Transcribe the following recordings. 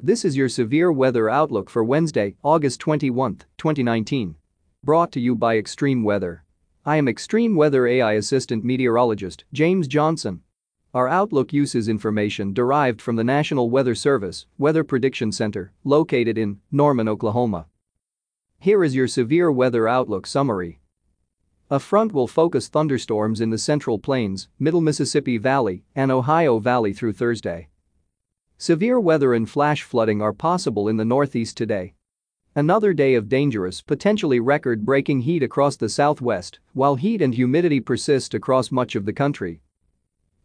This is your severe weather outlook for Wednesday, August 21, 2019. Brought to you by Extreme Weather. I am Extreme Weather AI Assistant Meteorologist James Johnson. Our outlook uses information derived from the National Weather Service Weather Prediction Center, located in Norman, Oklahoma. Here is your severe weather outlook summary. A front will focus thunderstorms in the Central Plains, Middle Mississippi Valley, and Ohio Valley through Thursday. Severe weather and flash flooding are possible in the Northeast today. Another day of dangerous, potentially record-breaking heat across the Southwest, while heat and humidity persist across much of the country.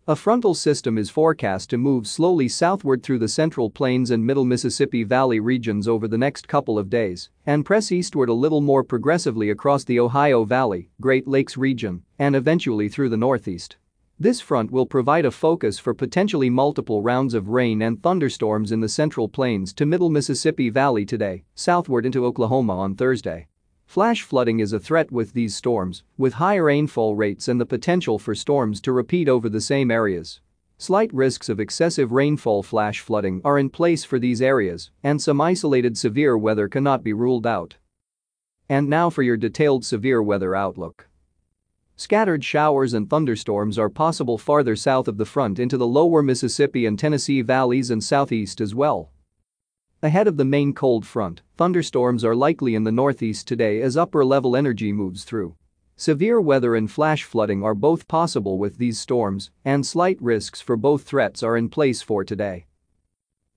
A frontal system is forecast to move slowly southward through the Central Plains and Middle Mississippi Valley regions over the next couple of days and press eastward a little more progressively across the Ohio Valley, Great Lakes region, and eventually through the Northeast. This front will provide a focus for potentially multiple rounds of rain and thunderstorms in the Central Plains to Middle Mississippi Valley today, southward into Oklahoma on Thursday. Flash flooding is a threat with these storms, with high rainfall rates and the potential for storms to repeat over the same areas. Slight risks of excessive rainfall flash flooding are in place for these areas, and some isolated severe weather cannot be ruled out. And now for your detailed severe weather outlook. Scattered showers and thunderstorms are possible farther south of the front into the lower Mississippi and Tennessee valleys and southeast as well. Ahead of the main cold front, thunderstorms are likely in the northeast today as upper-level energy moves through. Severe weather and flash flooding are both possible with these storms, and slight risks for both threats are in place for today.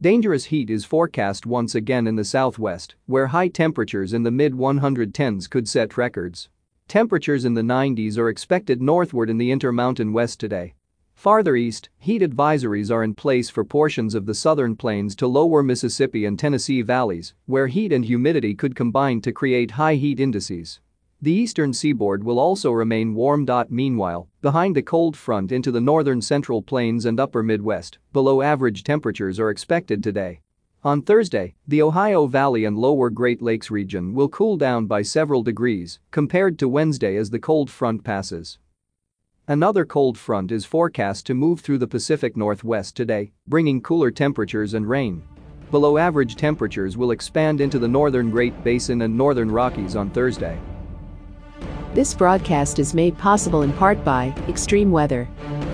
Dangerous heat is forecast once again in the southwest, where high temperatures in the mid-110s could set records. Temperatures in the 90s are expected northward in the Intermountain West today. Farther east, heat advisories are in place for portions of the southern plains to lower Mississippi and Tennessee valleys, where heat and humidity could combine to create high heat indices. The eastern seaboard will also remain warm. Meanwhile, behind the cold front into the northern central plains and upper Midwest, below average temperatures are expected today. On Thursday, the Ohio Valley and lower Great Lakes region will cool down by several degrees compared to Wednesday as the cold front passes. Another cold front is forecast to move through the Pacific Northwest today, bringing cooler temperatures and rain. Below average temperatures will expand into the northern Great Basin and northern Rockies on Thursday. This broadcast is made possible in part by Extreme Weather.